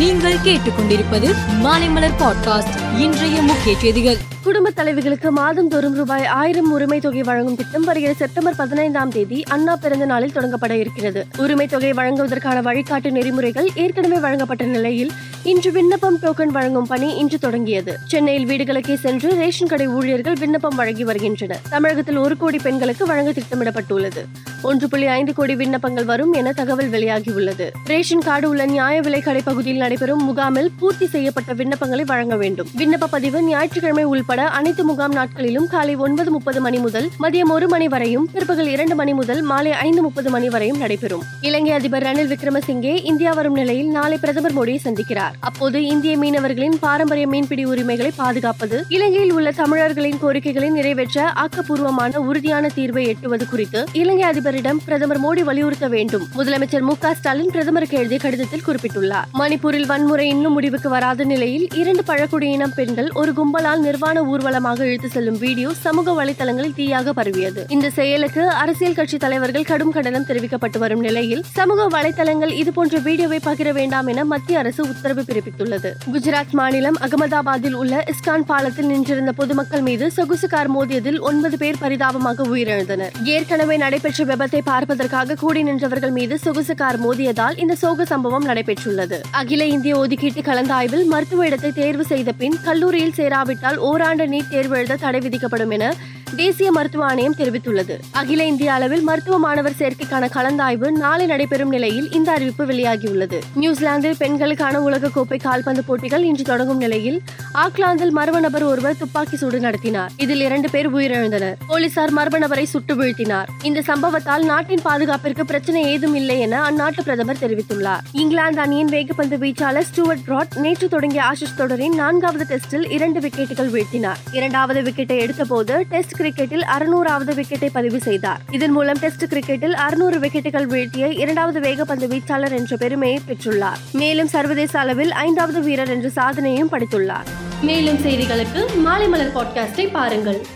நீங்கள் கேட்டுக்கொண்டிருப்பது மாலைமலர் பாட்காஸ்ட். இன்றைய முக்கிய செய்திகள். குடும்ப தலைவிகளுக்கு மாதந்தோறும் ரூபாய் ஆயிரம் உரிமை தொகை வழங்கும் திட்டம் வருகிற செப்டம்பர் பதினைந்தாம் தேதி அண்ணா பிறந்த நாளில் தொடங்கப்பட இருக்கிறது. உரிமை தொகை வழங்குவதற்கான வழிகாட்டு நெறிமுறைகள் ஏற்கனவே வழங்கப்பட்ட நிலையில் இன்று விண்ணப்பம் டோக்கன் வழங்கும் பணி இன்று தொடங்கியது. சென்னையில் வீடுகளுக்கே சென்று ரேஷன் கடை ஊழியர்கள் விண்ணப்பம் வழங்கி வருகின்றனர். தமிழகத்தில் ஒரு கோடி பெண்களுக்கு வழங்க திட்டமிடப்பட்டுள்ளது. ஒன்று புள்ளி ஐந்து கோடி விண்ணப்பங்கள் வரும் என தகவல் வெளியாகியுள்ளது. ரேஷன் கார்டு உள்ள நியாய விலை கடை பகுதியில் நடைபெறும் முகாமில் பூர்த்தி செய்யப்பட்ட விண்ணப்பங்களை வழங்க வேண்டும். விண்ணப்ப பதிவு ஞாயிற்றுக்கிழமை உள்பட அனைத்து முகாம் நாட்களிலும் காலை ஒன்பது முப்பது மணி முதல் மதியம் ஒரு மணி வரையும் பிற்பகல் இரண்டு மணி முதல் மாலை ஐந்து முப்பது மணி வரையும் நடைபெறும். இலங்கை அதிபர் ரணில் விக்ரமசிங்கே இந்தியா வரும் நிலையில் நாளை பிரதமர் மோடியை சந்திக்கிறார். அப்போது இந்திய மீனவர்களின் பாரம்பரிய மீன்பிடி உரிமைகளை பாதுகாப்பது இலங்கையில் உள்ள தமிழர்களின் கோரிக்கைகளை நிறைவேற்ற ஆக்கப்பூர்வமான உறுதியான தீர்வை எட்டுவது குறித்து இலங்கை அதிபர் அதிபரிடம் பிரதமர் மோடி வலியுறுத்த வேண்டும். முதலமைச்சர் மு ஸ்டாலின் பிரதமருக்கு எழுதிய கடிதத்தில் குறிப்பிட்டுள்ளார். மணிப்பூரில் வன்முறை இன்னும் முடிவுக்கு வராத நிலையில் இரண்டு பழங்குடியின பெண்கள் ஒரு கும்பலால் நிர்வாண ஊர்வலமாக இழுத்து செல்லும் வீடியோ சமூக வலைதளங்களில் தீயாக பரவியது. இந்த செயலுக்கு அரசியல் கட்சி தலைவர்கள் கடும் கண்டனம் தெரிவிக்கப்பட்டு வரும் நிலையில் சமூக வலைதளங்கள் இதுபோன்ற வீடியோவை பகிர வேண்டாம் என மத்திய அரசு உத்தரவு பிறப்பித்துள்ளது. குஜராத் மாநிலம் அகமதாபாத்தில் உள்ள இஸ்கான் பாலத்தில் நின்றிருந்த பொதுமக்கள் மீது சொகுசு கார் மோதியதில் ஒன்பது பேர் பரிதாபமாக உயிரிழந்தனர். ஏற்கனவே நடைபெற்ற விபத்தை பார்ப்பதற்காக கூடி நின்றவர்கள் மீது சொகுசு கார் மோதியதால் இந்த சோக சம்பவம் நடைபெற்றுள்ளது. அகில இந்திய ஒதுக்கீட்டு கலந்தாய்வில் மருத்துவ இடத்தை தேர்வு செய்த பின் கல்லூரியில் சேராவிட்டால் ஓராண்டு நீட் தேர்வு எழுத தடை விதிக்கப்படும் என தேசிய மருத்துவ ஆணையம் தெரிவித்துள்ளது. அகில இந்திய அளவில் மருத்துவ மாணவர் சேர்க்கைக்கான கலந்தாய்வு நாளை நடைபெறும் நிலையில் இந்த அறிவிப்பு வெளியாகியுள்ளது. நியூசிலாந்தில் பெண்களுக்கான உலகக்கோப்பை கால்பந்து போட்டிகள் இன்று தொடங்கும் நிலையில் ஆக்லாந்தில் மர்ம நபர் ஒருவர் துப்பாக்கி சூடு நடத்தினார். இதில் இரண்டு பேர் உயிரிழந்தனர். போலீசார் மர்ம நபரை சுட்டு வீழ்த்தினார். இந்த சம்பவத்தால் நாட்டின் பாதுகாப்பிற்கு பிரச்சனை ஏதும் இல்லை என அந்நாட்டு பிரதமர் தெரிவித்துள்ளார். இங்கிலாந்து அணியின் வேகப்பந்து வீச்சாளர் ஸ்டூவர்ட் பிராட் நேற்று தொடங்கிய ஆஷிஷ் தொடரின் நான்காவது டெஸ்டில் இரண்டு விக்கெட்டுகள் வீழ்த்தினார். இரண்டாவது விக்கெட்டை எடுத்தபோது டெஸ்ட் கிரிக்கெட்டில் அறுநூறாவது விக்கெட்டை பதிவு செய்தார். இதன் மூலம் டெஸ்ட் கிரிக்கெட்டில் அறுநூறு விக்கெட்டுகள் வீழ்த்திய இரண்டாவது வேகப்பந்து வீச்சாளர் என்ற பெருமையை பெற்றுள்ளார். மேலும் சர்வதேச அளவில் ஐந்தாவது வீரர் என்ற சாதனையும் படைத்துள்ளார். மேலும் செய்திகளுக்கு மாலை மலர் பாட்காஸ்டை பாருங்கள்.